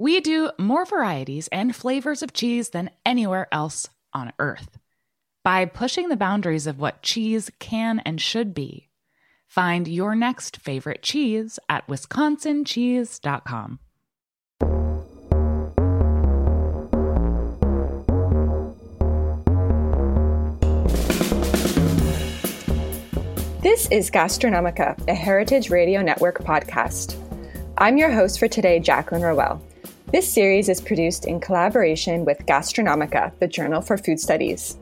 We do more varieties and flavors of cheese than anywhere else on earth. By pushing the boundaries of what cheese can and should be, find your next favorite cheese at wisconsincheese.com. This is Gastronomica, a Heritage Radio Network podcast. I'm your host for today, Jaclyn Rohel. This series is produced in collaboration with Gastronomica, the Journal for Food Studies.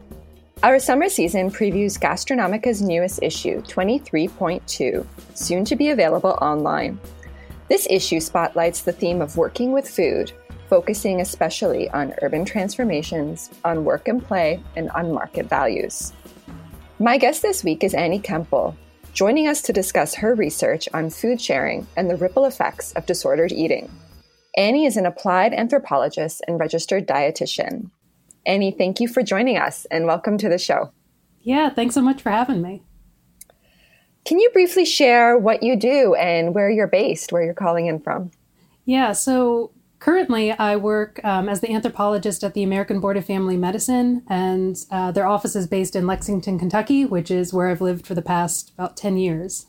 Our summer season previews Gastronomica's newest issue, 23.2, soon to be available online. This issue spotlights the theme of working with food, focusing especially on urban transformations, on work and play, and on market values. My guest this week is Annie Koempel, joining us to discuss her research on food sharing and the ripple effects of disordered eating. Annie is an applied anthropologist and registered dietitian. Annie, thank you for joining us and welcome to the show. Yeah, thanks so much for having me. Can you briefly share what you do and where you're based, where you're calling in from? Yeah, so currently I work um, as the anthropologist at the American Board of Family Medicine, and uh, their office is based in Lexington, Kentucky, which is where I've lived for the past about 10 years.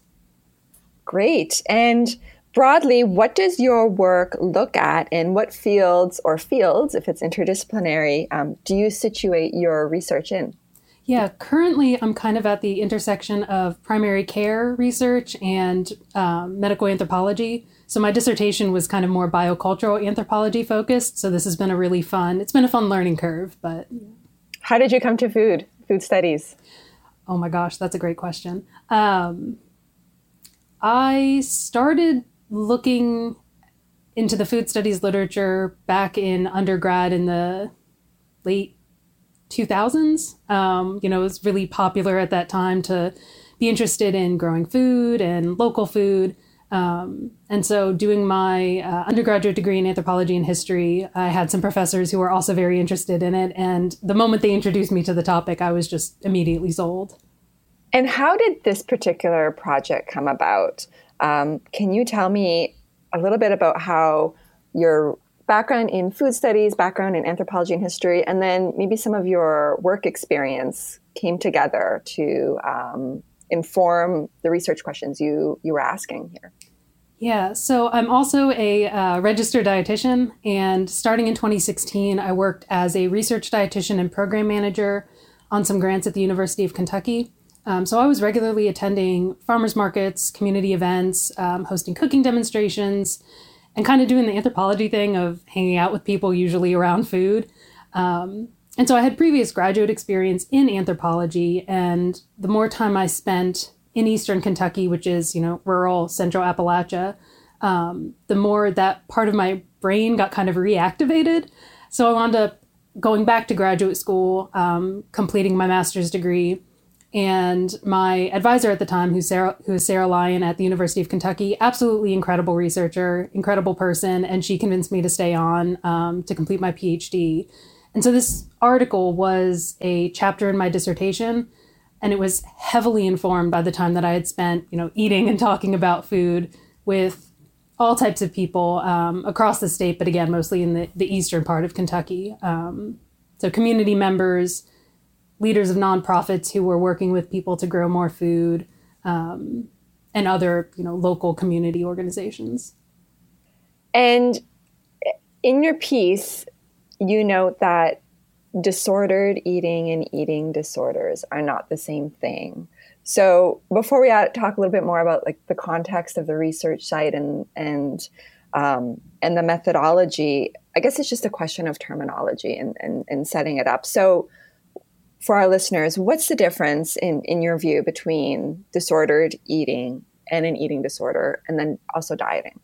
Great. And broadly, what does your work look at and what fields or fields, if it's interdisciplinary, um, do you situate your research in? Yeah, currently I'm kind of at the intersection of primary care research and um, medical anthropology. So my dissertation was kind of more biocultural anthropology focused. So this has been a really fun, it's been a fun learning curve, but. How did you come to food, food studies? Oh my gosh, that's a great question. Um, I started looking into the food studies literature back in undergrad in the late 2000s. Um, you know, it was really popular at that time to be interested in growing food and local food. Um, and so, doing my uh, undergraduate degree in anthropology and history, I had some professors who were also very interested in it. And the moment they introduced me to the topic, I was just immediately sold. And how did this particular project come about? Um, can you tell me a little bit about how your background in food studies, background in anthropology and history, and then maybe some of your work experience came together to um, inform the research questions you you were asking here? Yeah, so I'm also a uh, registered dietitian, and starting in 2016, I worked as a research dietitian and program manager on some grants at the University of Kentucky. Um, so I was regularly attending farmers markets, community events, um, hosting cooking demonstrations, and kind of doing the anthropology thing of hanging out with people, usually around food. Um, and so I had previous graduate experience in anthropology, and the more time I spent in Eastern Kentucky, which is you know rural Central Appalachia, um, the more that part of my brain got kind of reactivated. So I wound up going back to graduate school, um, completing my master's degree, and my advisor at the time, who's Sarah, who is Sarah Lyon at the University of Kentucky, absolutely incredible researcher, incredible person, and she convinced me to stay on um, to complete my PhD. And so this article was a chapter in my dissertation And it was heavily informed by the time that I had spent, you know, eating and talking about food with all types of people um, across the state, but again, mostly in the, the eastern part of Kentucky. Um, so, community members, leaders of nonprofits who were working with people to grow more food, um, and other, you know, local community organizations. And in your piece, you note that disordered eating and eating disorders are not the same thing. So before we talk a little bit more about like the context of the research site and and um, and the methodology, I guess it's just a question of terminology and, and, and setting it up. So for our listeners, what's the difference in, in your view between disordered eating and an eating disorder and then also dieting?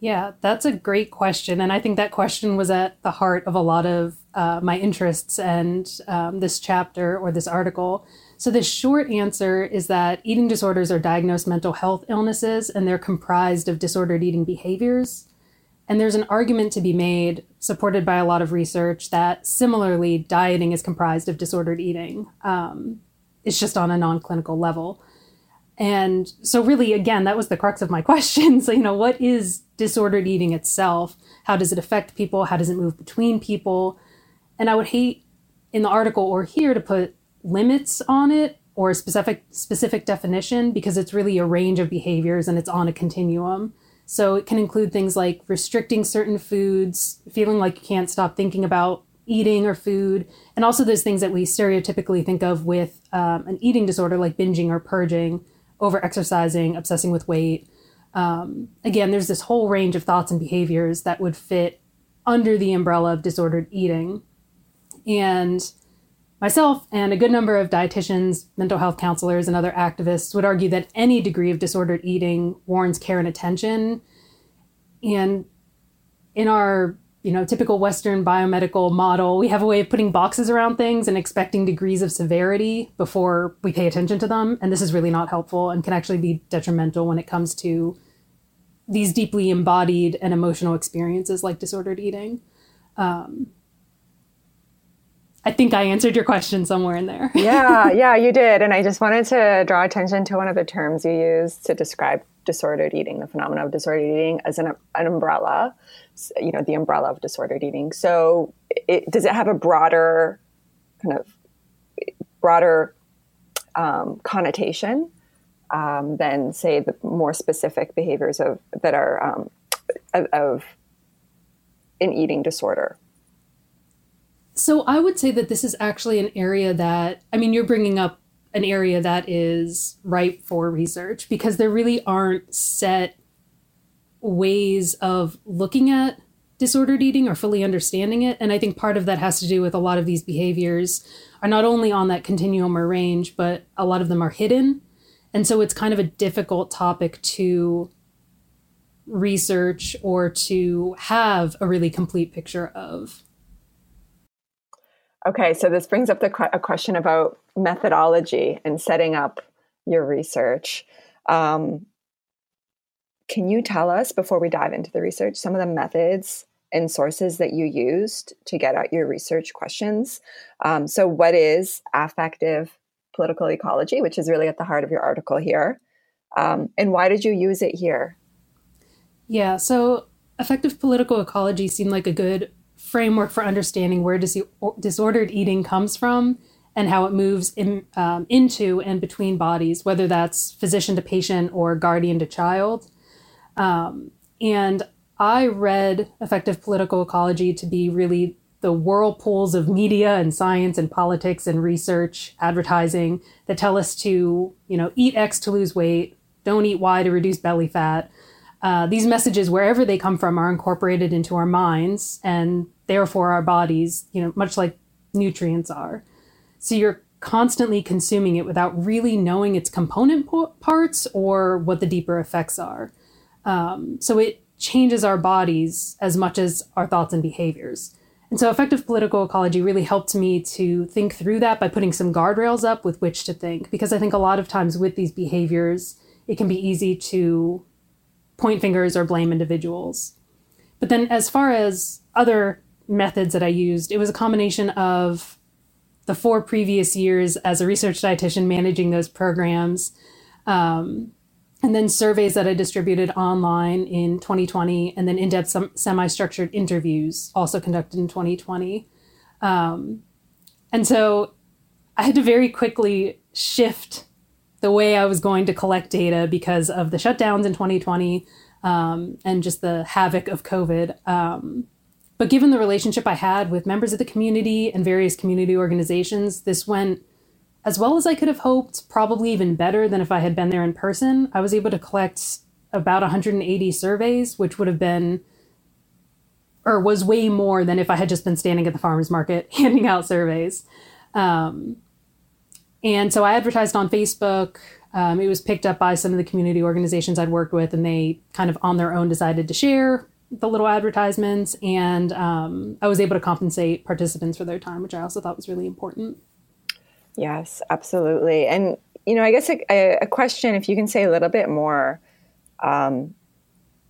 Yeah, that's a great question. And I think that question was at the heart of a lot of uh, my interests and um, this chapter or this article. So, the short answer is that eating disorders are diagnosed mental health illnesses and they're comprised of disordered eating behaviors. And there's an argument to be made, supported by a lot of research, that similarly, dieting is comprised of disordered eating. Um, it's just on a non clinical level. And so, really, again, that was the crux of my question. So, you know, what is disordered eating itself? How does it affect people? How does it move between people? And I would hate in the article or here to put limits on it or a specific specific definition because it's really a range of behaviors and it's on a continuum. So it can include things like restricting certain foods, feeling like you can't stop thinking about eating or food, and also those things that we stereotypically think of with um, an eating disorder like binging or purging, over exercising, obsessing with weight. Um, again, there's this whole range of thoughts and behaviors that would fit under the umbrella of disordered eating. And myself and a good number of dietitians, mental health counselors, and other activists would argue that any degree of disordered eating warrants care and attention. And in our you know, typical Western biomedical model, we have a way of putting boxes around things and expecting degrees of severity before we pay attention to them. And this is really not helpful and can actually be detrimental when it comes to these deeply embodied and emotional experiences like disordered eating. Um, I think I answered your question somewhere in there. yeah, yeah, you did. And I just wanted to draw attention to one of the terms you used to describe disordered eating, the phenomenon of disordered eating, as an, an umbrella, you know, the umbrella of disordered eating. So, it, does it have a broader kind of broader um, connotation um, than, say, the more specific behaviors of that are um, of, of an eating disorder? So, I would say that this is actually an area that I mean, you're bringing up an area that is ripe for research because there really aren't set ways of looking at disordered eating or fully understanding it. And I think part of that has to do with a lot of these behaviors are not only on that continuum or range, but a lot of them are hidden. And so it's kind of a difficult topic to research or to have a really complete picture of. Okay, so this brings up the, a question about methodology and setting up your research. Um, can you tell us, before we dive into the research, some of the methods and sources that you used to get at your research questions? Um, so, what is affective political ecology, which is really at the heart of your article here? Um, and why did you use it here? Yeah, so affective political ecology seemed like a good framework for understanding where dis- disordered eating comes from and how it moves in, um, into and between bodies, whether that's physician to patient or guardian to child. Um, and I read affective Political Ecology to be really the whirlpools of media and science and politics and research, advertising that tell us to, you know, eat X to lose weight, don't eat Y to reduce belly fat. Uh, these messages, wherever they come from, are incorporated into our minds and therefore our bodies, you know, much like nutrients are. So you're constantly consuming it without really knowing its component parts or what the deeper effects are. Um, so it changes our bodies as much as our thoughts and behaviors. And so affective political ecology really helped me to think through that by putting some guardrails up with which to think. Because I think a lot of times with these behaviors, it can be easy to point fingers or blame individuals. But then, as far as other methods that I used, it was a combination of the four previous years as a research dietitian managing those programs. Um, and then surveys that I distributed online in 2020, and then in depth semi structured interviews also conducted in 2020. Um, and so I had to very quickly shift the way I was going to collect data because of the shutdowns in 2020 um, and just the havoc of COVID. Um, but given the relationship I had with members of the community and various community organizations, this went as well as I could have hoped, probably even better than if I had been there in person. I was able to collect about 180 surveys, which would have been or was way more than if I had just been standing at the farmers market handing out surveys. Um, and so I advertised on Facebook. Um, it was picked up by some of the community organizations I'd worked with, and they kind of on their own decided to share the little advertisements. And um, I was able to compensate participants for their time, which I also thought was really important. Yes, absolutely. And, you know, I guess a, a question, if you can say a little bit more, um,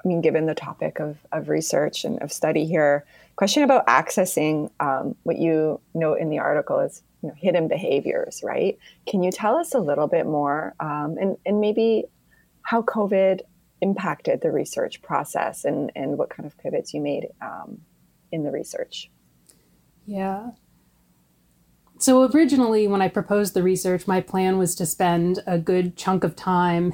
I mean, given the topic of, of research and of study here, question about accessing um, what you note in the article is you know, hidden behaviors, right? Can you tell us a little bit more um, and, and maybe how COVID impacted the research process and, and what kind of pivots you made um, in the research? Yeah. So originally, when I proposed the research, my plan was to spend a good chunk of time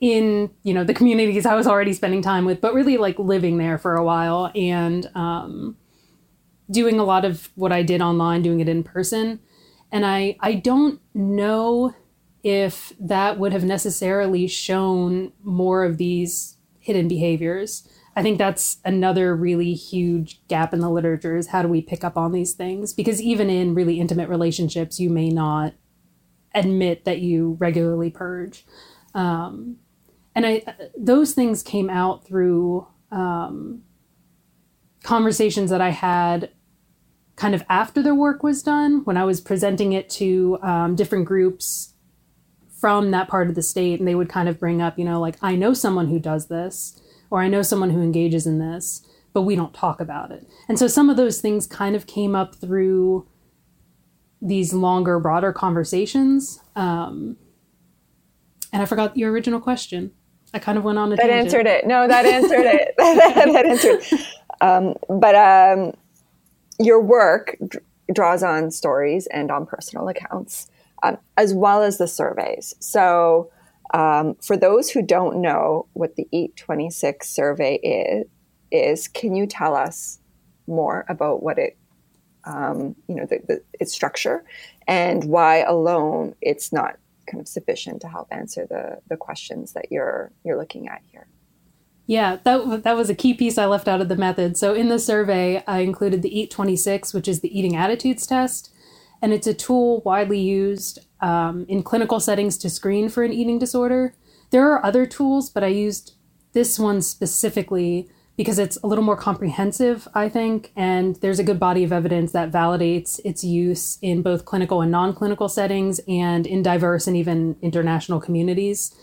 in you know the communities I was already spending time with, but really like living there for a while and um, doing a lot of what I did online, doing it in person. And I I don't know if that would have necessarily shown more of these hidden behaviors. I think that's another really huge gap in the literature is how do we pick up on these things? Because even in really intimate relationships, you may not admit that you regularly purge. Um, and I those things came out through um, conversations that I had kind of after the work was done when I was presenting it to um, different groups from that part of the state, and they would kind of bring up, you know, like I know someone who does this, or I know someone who engages in this, but we don't talk about it. And so some of those things kind of came up through these longer, broader conversations. Um, and I forgot your original question. I kind of went on a that tangent. answered it. No, that answered it. that, answered. Um, but um, your work d- draws on stories and on personal accounts, um, as well as the surveys. So, um, for those who don't know what the Eat 26 survey is, is can you tell us more about what it, um, you know, the, the, its structure and why alone it's not kind of sufficient to help answer the the questions that you're you're looking at here. Yeah, that that was a key piece I left out of the method. So in the survey, I included the Eat 26, which is the eating attitudes test, and it's a tool widely used um, in clinical settings to screen for an eating disorder. There are other tools, but I used this one specifically because it's a little more comprehensive, I think, and there's a good body of evidence that validates its use in both clinical and non clinical settings and in diverse and even international communities.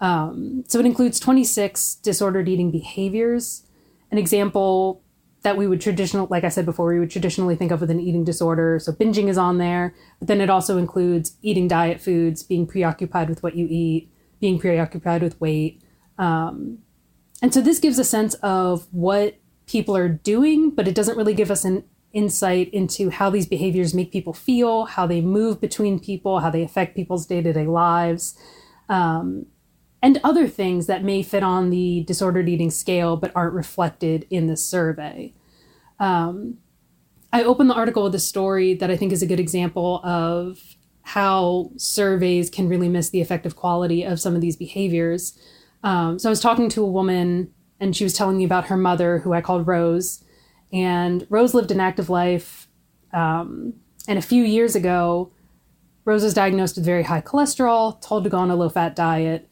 Um, so it includes 26 disordered eating behaviors. An example that we would traditional, like I said before, we would traditionally think of with an eating disorder. So binging is on there, but then it also includes eating diet foods, being preoccupied with what you eat, being preoccupied with weight. Um, and so this gives a sense of what people are doing, but it doesn't really give us an insight into how these behaviors make people feel, how they move between people, how they affect people's day to day lives, um, and other things that may fit on the disordered eating scale but aren't reflected in the survey. Um, I opened the article with a story that I think is a good example of how surveys can really miss the affective quality of some of these behaviors. Um, so I was talking to a woman, and she was telling me about her mother, who I called Rose. And Rose lived an active life. Um, and a few years ago, Rose was diagnosed with very high cholesterol, told to go on a low fat diet.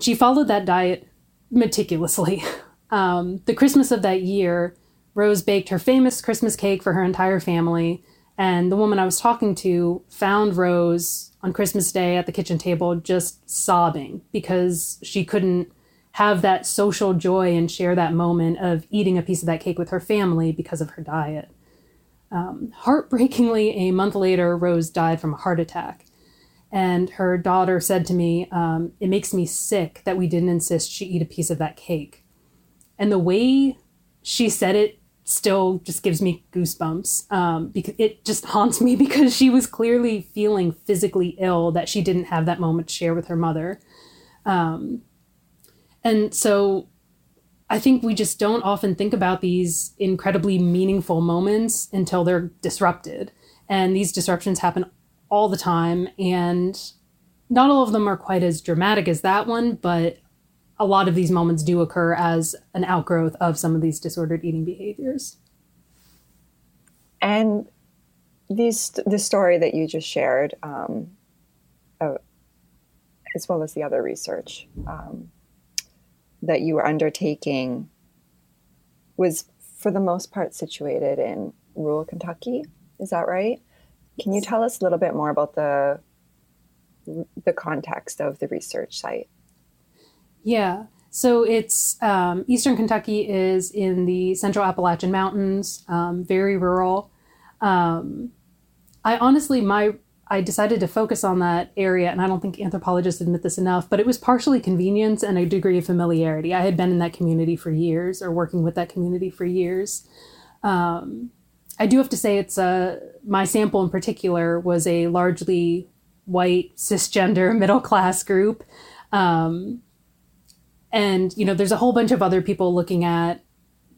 She followed that diet meticulously. Um, the Christmas of that year, Rose baked her famous Christmas cake for her entire family. And the woman I was talking to found Rose on Christmas Day at the kitchen table just sobbing because she couldn't have that social joy and share that moment of eating a piece of that cake with her family because of her diet. Um, heartbreakingly, a month later, Rose died from a heart attack. And her daughter said to me, um, It makes me sick that we didn't insist she eat a piece of that cake. And the way she said it still just gives me goosebumps um, because it just haunts me because she was clearly feeling physically ill that she didn't have that moment to share with her mother. Um, and so I think we just don't often think about these incredibly meaningful moments until they're disrupted. And these disruptions happen all the time. And not all of them are quite as dramatic as that one, but a lot of these moments do occur as an outgrowth of some of these disordered eating behaviors. And these, the story that you just shared, um, uh, as well as the other research um, that you were undertaking, was for the most part situated in rural Kentucky. Is that right? Can you tell us a little bit more about the the context of the research site? Yeah. So it's um, Eastern Kentucky is in the Central Appalachian Mountains, um, very rural. Um, I honestly, my I decided to focus on that area, and I don't think anthropologists admit this enough, but it was partially convenience and a degree of familiarity. I had been in that community for years, or working with that community for years. Um, I do have to say, it's a my sample in particular was a largely white cisgender middle class group. Um, and you know there's a whole bunch of other people looking at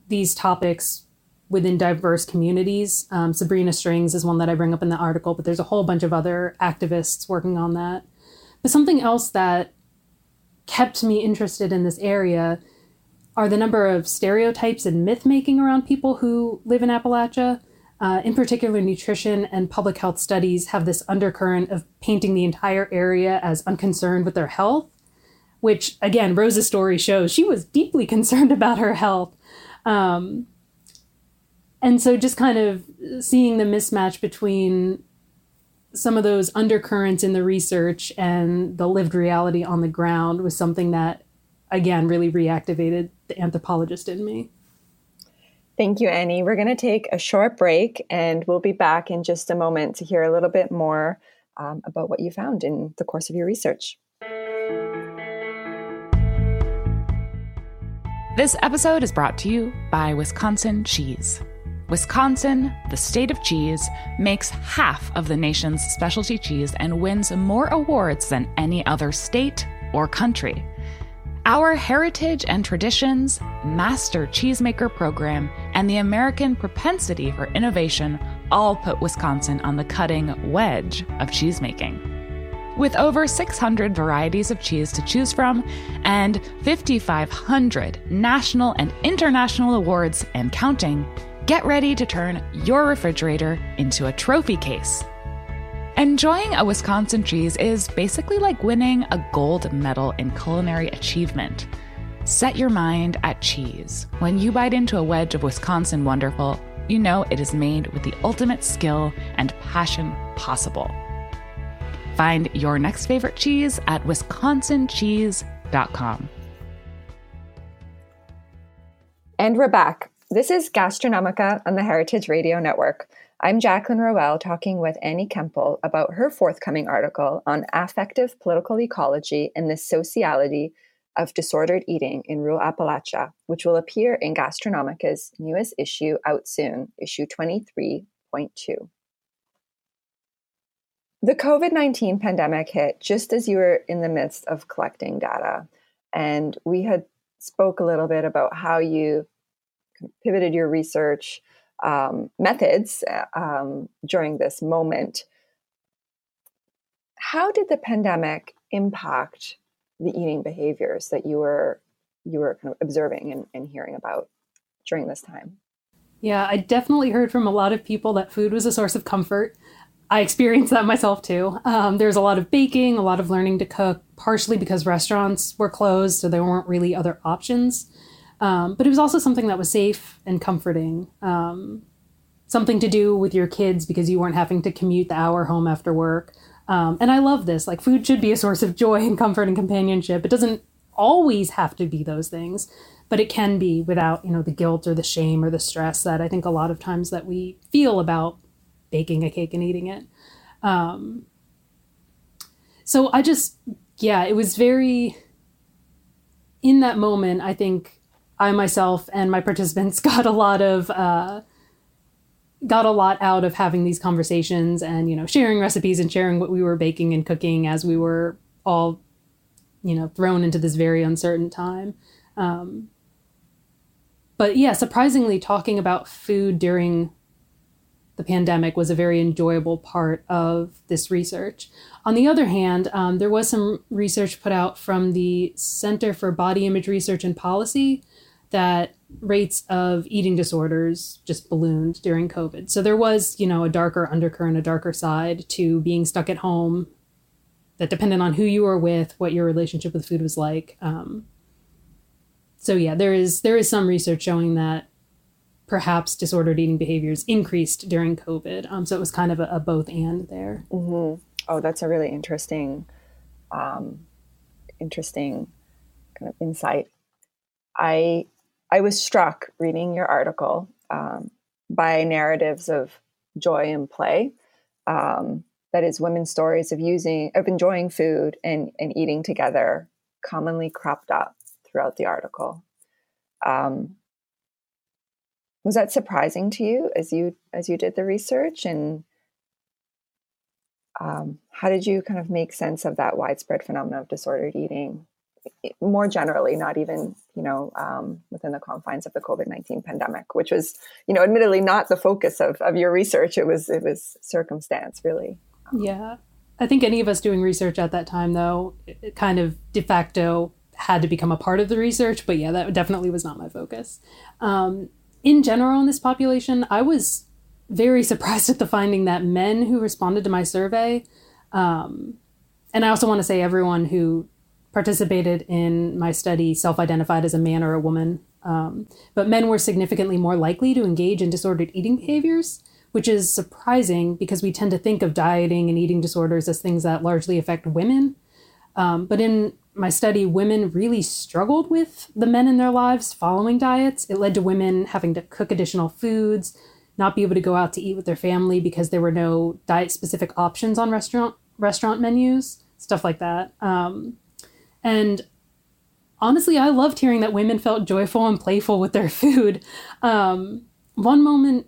these topics within diverse communities. Um, sabrina strings is one that i bring up in the article but there's a whole bunch of other activists working on that. But something else that kept me interested in this area are the number of stereotypes and myth making around people who live in appalachia uh, in particular, nutrition and public health studies have this undercurrent of painting the entire area as unconcerned with their health which again, Rose's story shows she was deeply concerned about her health. Um, and so just kind of seeing the mismatch between some of those undercurrents in the research and the lived reality on the ground was something that, again, really reactivated the anthropologist in me. Thank you, Annie. We're going to take a short break and we'll be back in just a moment to hear a little bit more um, about what you found in the course of your research. This episode is brought to you by Wisconsin Cheese. Wisconsin, the state of cheese, makes half of the nation's specialty cheese and wins more awards than any other state or country. Our heritage and traditions, master cheesemaker program, and the American propensity for innovation all put Wisconsin on the cutting wedge of cheesemaking. With over 600 varieties of cheese to choose from and 5,500 national and international awards and counting, get ready to turn your refrigerator into a trophy case. Enjoying a Wisconsin cheese is basically like winning a gold medal in culinary achievement. Set your mind at cheese. When you bite into a wedge of Wisconsin Wonderful, you know it is made with the ultimate skill and passion possible. Find your next favorite cheese at wisconsincheese.com. And we're back. This is Gastronomica on the Heritage Radio Network. I'm Jaclyn Rohel talking with Annie Koempel about her forthcoming article on affective political ecology and the sociality of disordered eating in rural Appalachia, which will appear in Gastronomica's newest issue out soon, issue 23.2. The COVID 19 pandemic hit just as you were in the midst of collecting data. And we had spoke a little bit about how you pivoted your research um, methods um, during this moment. How did the pandemic impact the eating behaviors that you were you were kind of observing and, and hearing about during this time? Yeah, I definitely heard from a lot of people that food was a source of comfort. I experienced that myself too. Um, there's a lot of baking, a lot of learning to cook, partially because restaurants were closed, so there weren't really other options. Um, but it was also something that was safe and comforting. Um, something to do with your kids because you weren't having to commute the hour home after work. Um, and I love this. Like, food should be a source of joy and comfort and companionship. It doesn't always have to be those things, but it can be without you know the guilt or the shame or the stress that I think a lot of times that we feel about baking a cake and eating it. Um, so I just yeah, it was very in that moment. I think I myself and my participants got a lot of. Uh, got a lot out of having these conversations and you know sharing recipes and sharing what we were baking and cooking as we were all you know thrown into this very uncertain time um, but yeah surprisingly talking about food during the pandemic was a very enjoyable part of this research on the other hand um, there was some research put out from the center for body image research and policy that rates of eating disorders just ballooned during COVID. So there was, you know, a darker undercurrent, a darker side to being stuck at home that depended on who you were with, what your relationship with food was like. Um, so yeah, there is there is some research showing that perhaps disordered eating behaviors increased during COVID. Um, so it was kind of a, a both and there. Mm-hmm. Oh, that's a really interesting, um, interesting kind of insight. I I was struck reading your article um, by narratives of joy and play. Um, that is, women's stories of using, of enjoying food and, and eating together, commonly cropped up throughout the article. Um, was that surprising to you as you as you did the research, and um, how did you kind of make sense of that widespread phenomenon of disordered eating? More generally, not even you know um, within the confines of the COVID nineteen pandemic, which was you know admittedly not the focus of, of your research. It was it was circumstance really. Yeah, I think any of us doing research at that time though, it kind of de facto had to become a part of the research. But yeah, that definitely was not my focus. Um, in general, in this population, I was very surprised at the finding that men who responded to my survey, um, and I also want to say everyone who participated in my study self identified as a man or a woman. Um, but men were significantly more likely to engage in disordered eating behaviors, which is surprising because we tend to think of dieting and eating disorders as things that largely affect women. Um, but in my study, women really struggled with the men in their lives following diets. It led to women having to cook additional foods, not be able to go out to eat with their family because there were no diet specific options on restaurant restaurant menus, stuff like that. Um, and honestly, I loved hearing that women felt joyful and playful with their food. Um, one moment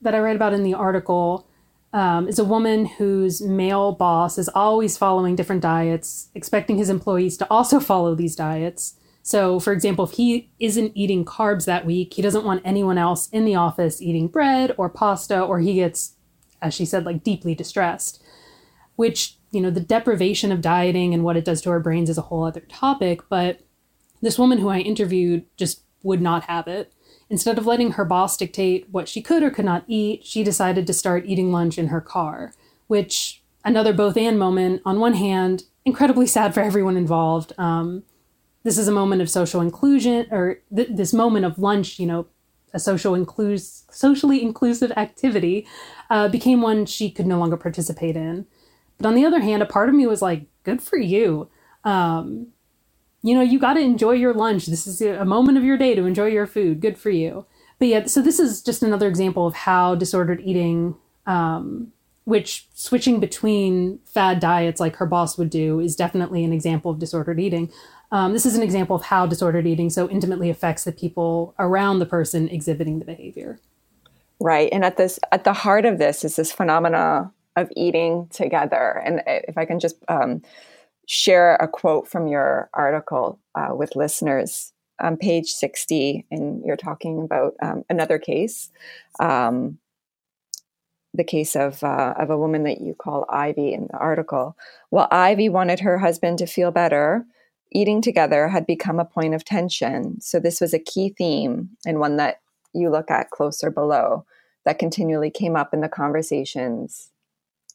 that I read about in the article um, is a woman whose male boss is always following different diets, expecting his employees to also follow these diets. So, for example, if he isn't eating carbs that week, he doesn't want anyone else in the office eating bread or pasta, or he gets, as she said, like deeply distressed, which you know, the deprivation of dieting and what it does to our brains is a whole other topic. But this woman who I interviewed just would not have it. Instead of letting her boss dictate what she could or could not eat, she decided to start eating lunch in her car, which another both and moment. On one hand, incredibly sad for everyone involved. Um, this is a moment of social inclusion, or th- this moment of lunch, you know, a social inclus- socially inclusive activity, uh, became one she could no longer participate in. But on the other hand, a part of me was like, good for you. Um, you know, you got to enjoy your lunch. This is a moment of your day to enjoy your food. Good for you. But yeah, so this is just another example of how disordered eating, um, which switching between fad diets like her boss would do, is definitely an example of disordered eating. Um, this is an example of how disordered eating so intimately affects the people around the person exhibiting the behavior. Right, and at this, at the heart of this is this phenomena of eating together. And if I can just um, share a quote from your article uh, with listeners on page 60, and you're talking about um, another case. Um, the case of uh, of a woman that you call Ivy in the article. While Ivy wanted her husband to feel better, eating together had become a point of tension. So this was a key theme and one that you look at closer below that continually came up in the conversations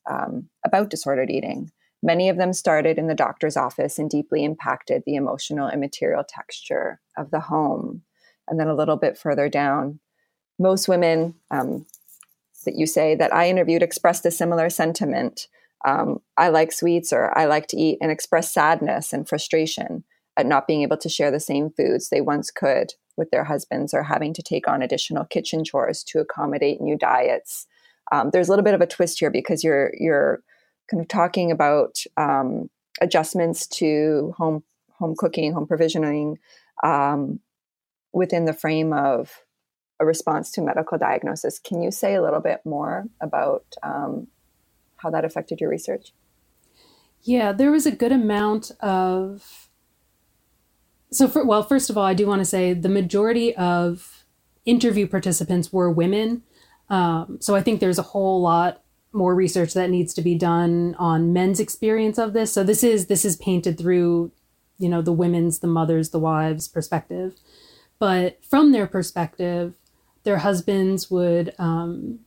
um, about disordered eating. Many of them started in the doctor's office and deeply impacted the emotional and material texture of the home. And then a little bit further down, most women um, that you say that I interviewed expressed a similar sentiment. Um, I like sweets or I like to eat and express sadness and frustration at not being able to share the same foods they once could with their husbands or having to take on additional kitchen chores to accommodate new diets. Um, there's a little bit of a twist here because you're you're kind of talking about um, adjustments to home home cooking, home provisioning um, within the frame of a response to medical diagnosis. Can you say a little bit more about um, how that affected your research? Yeah, there was a good amount of. So, for, well, first of all, I do want to say the majority of interview participants were women. Um, so I think there's a whole lot more research that needs to be done on men's experience of this. So this is this is painted through, you know, the women's, the mothers, the wives' perspective, but from their perspective, their husbands would um,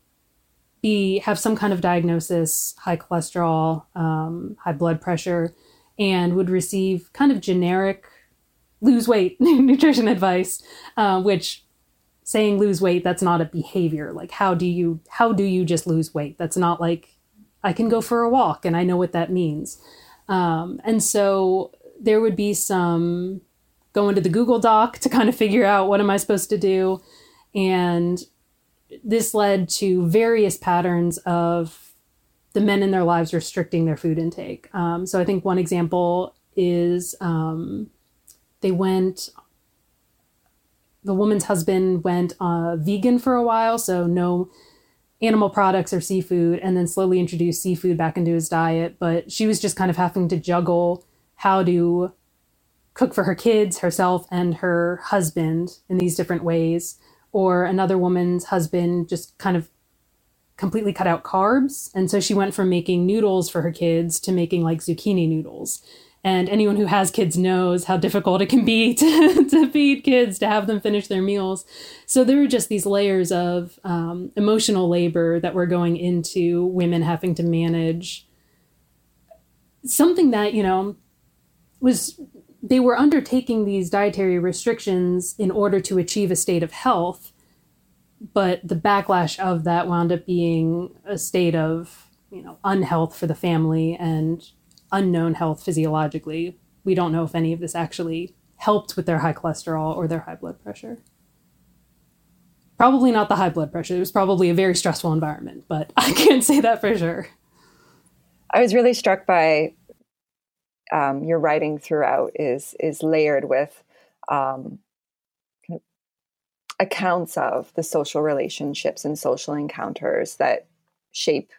be have some kind of diagnosis, high cholesterol, um, high blood pressure, and would receive kind of generic lose weight nutrition advice, uh, which saying lose weight that's not a behavior. Like how do you how do you just lose weight? That's not like i can go for a walk and i know what that means. Um, and so there would be some go into the google doc to kind of figure out what am i supposed to do. And this led to various patterns of the men in their lives restricting their food intake. Um, so i think one example is um, they went the woman's husband went uh, vegan for a while, so no animal products or seafood, and then slowly introduced seafood back into his diet. But she was just kind of having to juggle how to cook for her kids, herself, and her husband in these different ways. Or another woman's husband just kind of completely cut out carbs. And so she went from making noodles for her kids to making like zucchini noodles. And anyone who has kids knows how difficult it can be to, to feed kids, to have them finish their meals. So there were just these layers of um, emotional labor that were going into women having to manage something that, you know, was they were undertaking these dietary restrictions in order to achieve a state of health but the backlash of that wound up being a state of you know unhealth for the family and unknown health physiologically. We don't know if any of this actually helped with their high cholesterol or their high blood pressure. Probably not the high blood pressure. It was probably a very stressful environment, but I can't say that for sure. I was really struck by um, your writing throughout is is layered with um, accounts of the social relationships and social encounters that shape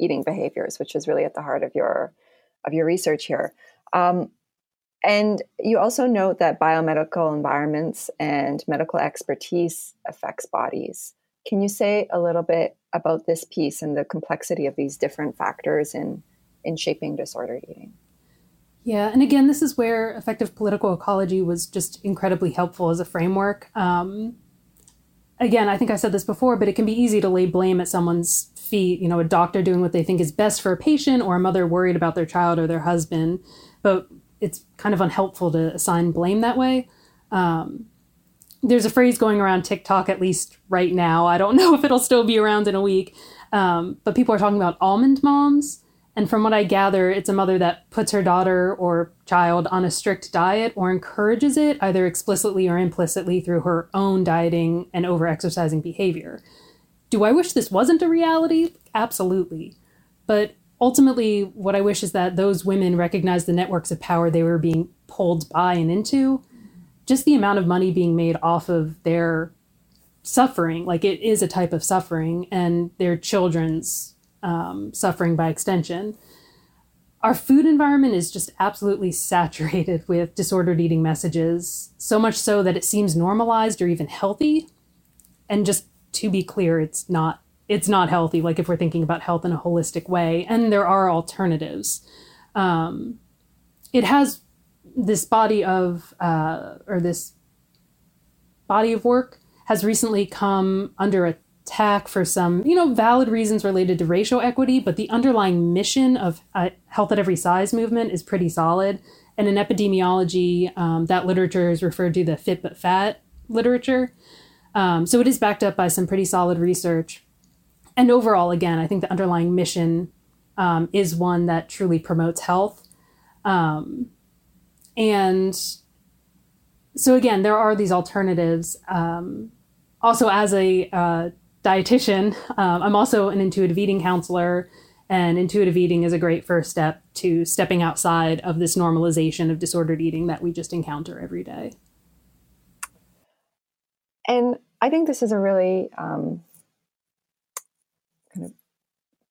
eating behaviors, which is really at the heart of your of your research here. Um, and you also note that biomedical environments and medical expertise affects bodies. Can you say a little bit about this piece and the complexity of these different factors in, in shaping disordered eating? Yeah, and again, this is where affective political ecology was just incredibly helpful as a framework. Um, again, I think I said this before, but it can be easy to lay blame at someone's feet, you know, a doctor doing what they think is best for a patient or a mother worried about their child or their husband. But it's kind of unhelpful to assign blame that way. Um, there's a phrase going around TikTok, at least right now. I don't know if it'll still be around in a week. Um, but people are talking about almond moms. And from what I gather, it's a mother that puts her daughter or child on a strict diet or encourages it, either explicitly or implicitly, through her own dieting and overexercising behavior. Do I wish this wasn't a reality? Absolutely. But ultimately, what I wish is that those women recognize the networks of power they were being pulled by and into. Just the amount of money being made off of their suffering, like it is a type of suffering, and their children's um, suffering by extension. Our food environment is just absolutely saturated with disordered eating messages, so much so that it seems normalized or even healthy. And just to be clear, it's not it's not healthy. Like if we're thinking about health in a holistic way, and there are alternatives. Um, it has this body of uh, or this body of work has recently come under a attack for some, you know, valid reasons related to racial equity, but the underlying mission of uh, health at every size movement is pretty solid. And in epidemiology, um, that literature is referred to the fit but fat literature. Um, so it is backed up by some pretty solid research. And overall, again, I think the underlying mission um, is one that truly promotes health. Um, and so again, there are these alternatives. Um, also, as a uh, dietitian, um, I'm also an intuitive eating counselor, and intuitive eating is a great first step to stepping outside of this normalization of disordered eating that we just encounter every day. And I think this is a really um, kind of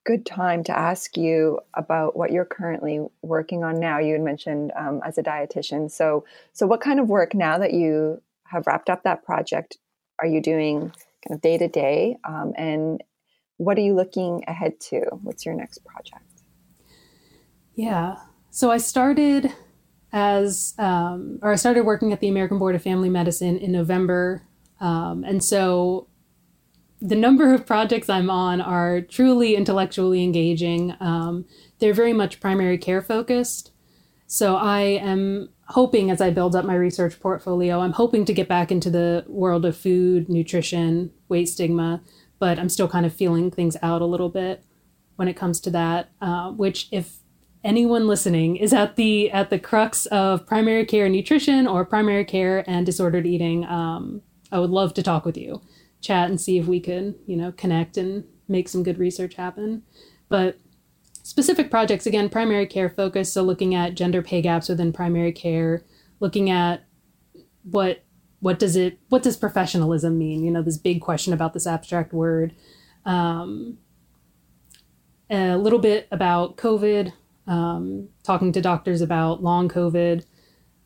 good time to ask you about what you're currently working on now. You had mentioned um, as a dietitian. So, so what kind of work now that you have wrapped up that project are you doing kind of day to day? Um, and what are you looking ahead to? What's your next project? Yeah. So I started as, um, or I started working at the American Board of Family Medicine in November. Um, and so the number of projects I'm on are truly intellectually engaging. Um, they're very much primary care focused. So I am hoping as I build up my research portfolio, I'm hoping to get back into the world of food, nutrition, weight stigma, but I'm still kind of feeling things out a little bit when it comes to that. Uh, which, if anyone listening is at the at the crux of primary care nutrition or primary care and disordered eating, um, I would love to talk with you chat and see if we could, you know, connect and make some good research happen. But specific projects, again, primary care focus, so looking at gender pay gaps within primary care, looking at what what does it what does professionalism mean? You know, this big question about this abstract word. Um, a little bit about COVID, um, talking to doctors about long COVID,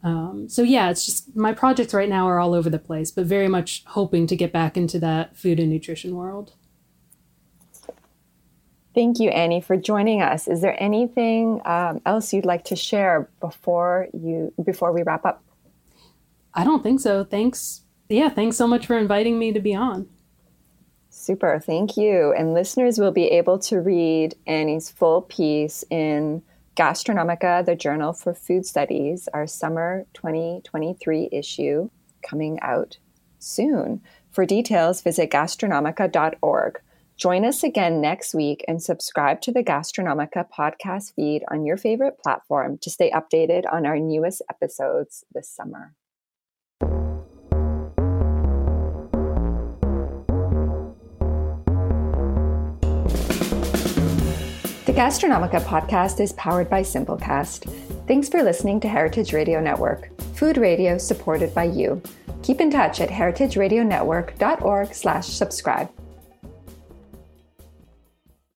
um, so yeah, it's just my projects right now are all over the place, but very much hoping to get back into that food and nutrition world. Thank you, Annie, for joining us. Is there anything um, else you'd like to share before you before we wrap up? I don't think so. Thanks. Yeah, thanks so much for inviting me to be on. Super, thank you. And listeners will be able to read Annie's full piece in Gastronomica, the Journal for Food Studies, our summer 2023 issue coming out soon. For details, visit gastronomica.org. Join us again next week and subscribe to the Gastronomica podcast feed on your favorite platform to stay updated on our newest episodes this summer. The Gastronomica podcast is powered by Simplecast. Thanks for listening to Heritage Radio Network, food radio supported by you. Keep in touch at heritageradionetwork.org/subscribe.